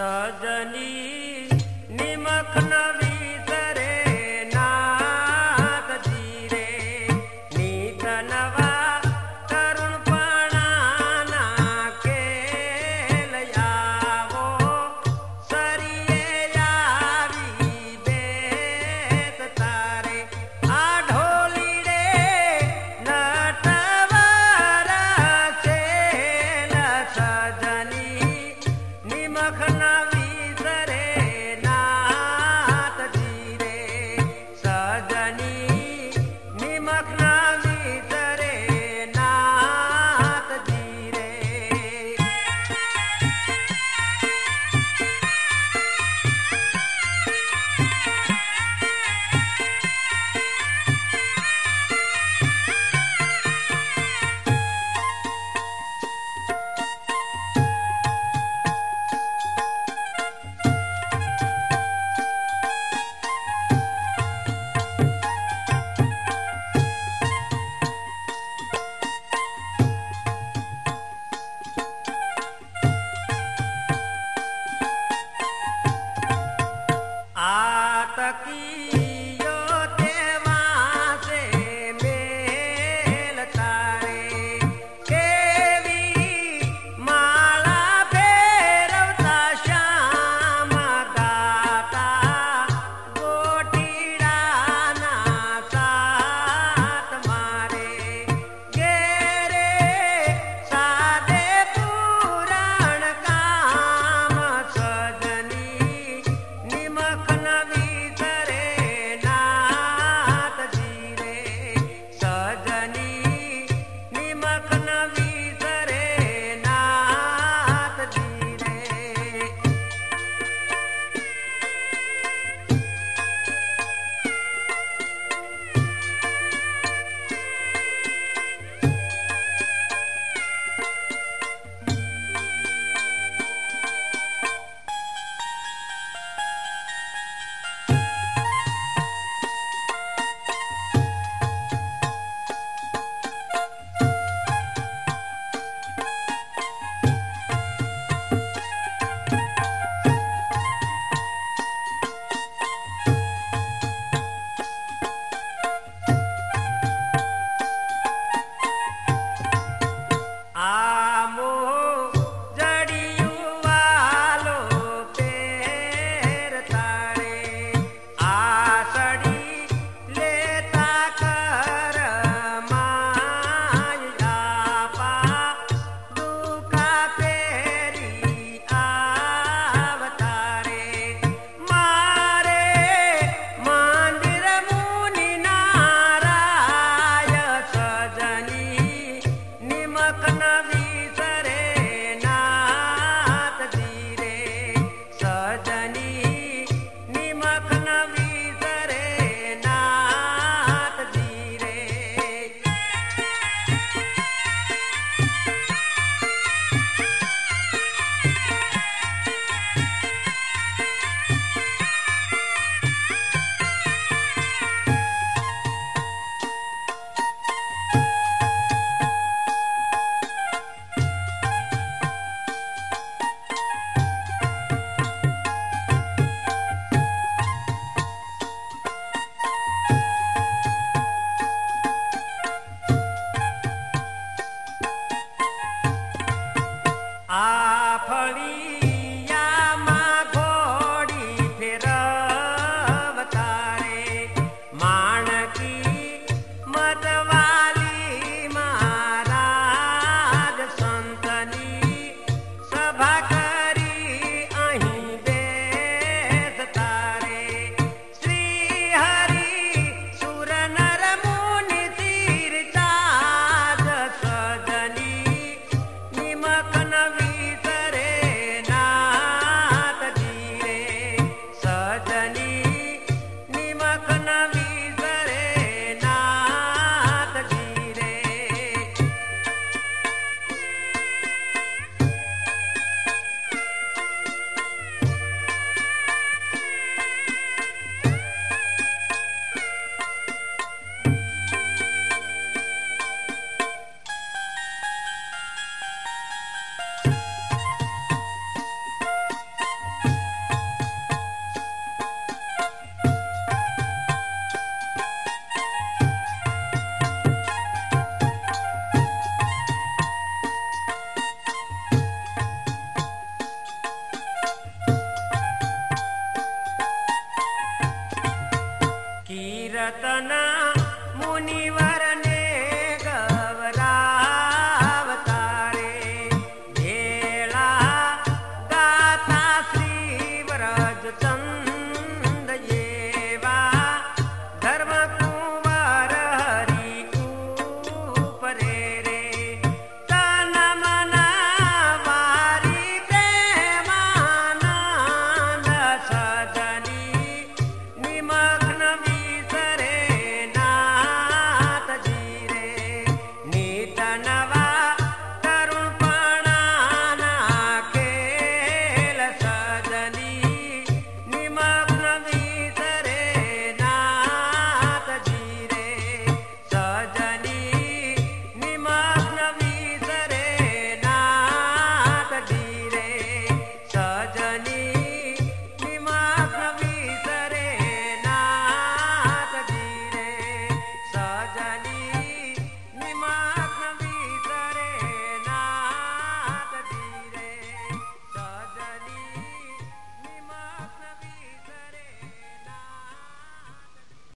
सजनी निमख नवी Navidad. रतन